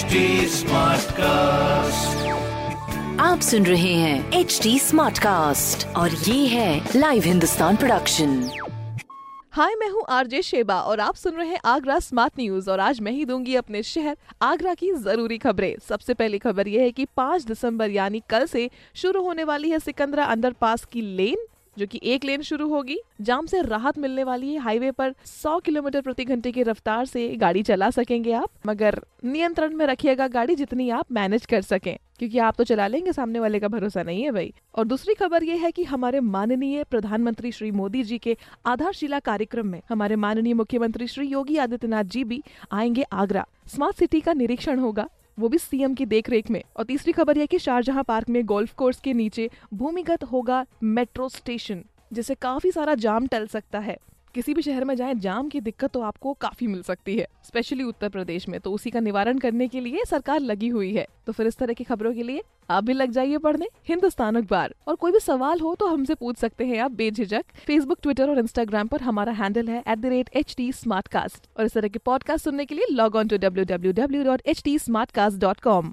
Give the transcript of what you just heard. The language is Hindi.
HD Smartcast. आप सुन रहे हैं एच डी स्मार्ट कास्ट और ये है लाइव हिंदुस्तान प्रोडक्शन हाय मैं हूँ आरजे शेबा और आप सुन रहे हैं आगरा स्मार्ट न्यूज़ और आज मैं ही दूँगी अपने शहर आगरा की ज़रूरी खबरें। सबसे पहली खबर यह है कि 5 दिसंबर यानी कल से शुरू होने वाली है सिकंदरा अंडरपास की लेन। जो कि एक लेन शुरू होगी। जाम से राहत मिलने वाली हाईवे पर 100 किलोमीटर प्रति घंटे की रफ्तार से गाड़ी चला सकेंगे आप, मगर नियंत्रण में रखिएगा गाड़ी जितनी आप मैनेज कर सकें, क्योंकि आप तो चला लेंगे, सामने वाले का भरोसा नहीं है भाई। और दूसरी खबर ये है कि हमारे माननीय प्रधानमंत्री श्री मोदी जी के आधारशिला कार्यक्रम में हमारे माननीय मुख्यमंत्री श्री योगी आदित्यनाथ जी भी आएँगे आगरा। स्मार्ट सिटी का निरीक्षण होगा। वो भी सीएम की देखरेख में। और तीसरी खबर यह कि शारजहां पार्क में गोल्फ कोर्स के नीचे भूमिगत होगा मेट्रो स्टेशन जिसे काफ़ी सारा जाम टल सकता है। किसी भी शहर में जाएँ, जाम की दिक्कत तो आपको काफ़ी मिल सकती है स्पेशली उत्तर प्रदेश में। तो उसी का निवारण करने के लिए सरकार लगी हुई है। तो फिर इस तरह की खबरों के लिए आप भी लग जाइए पढ़ने, हिंदुस्तान अखबार। और कोई भी सवाल हो तो हमसे पूछ सकते हैं आप, बेझिझक। फेसबुक ट्विटर और इंस्टाग्राम पर हमारा हैंडल है एट और इस तरह के पॉडकास्ट सुनने के लिए log on to W W W dot H T smartcast dot com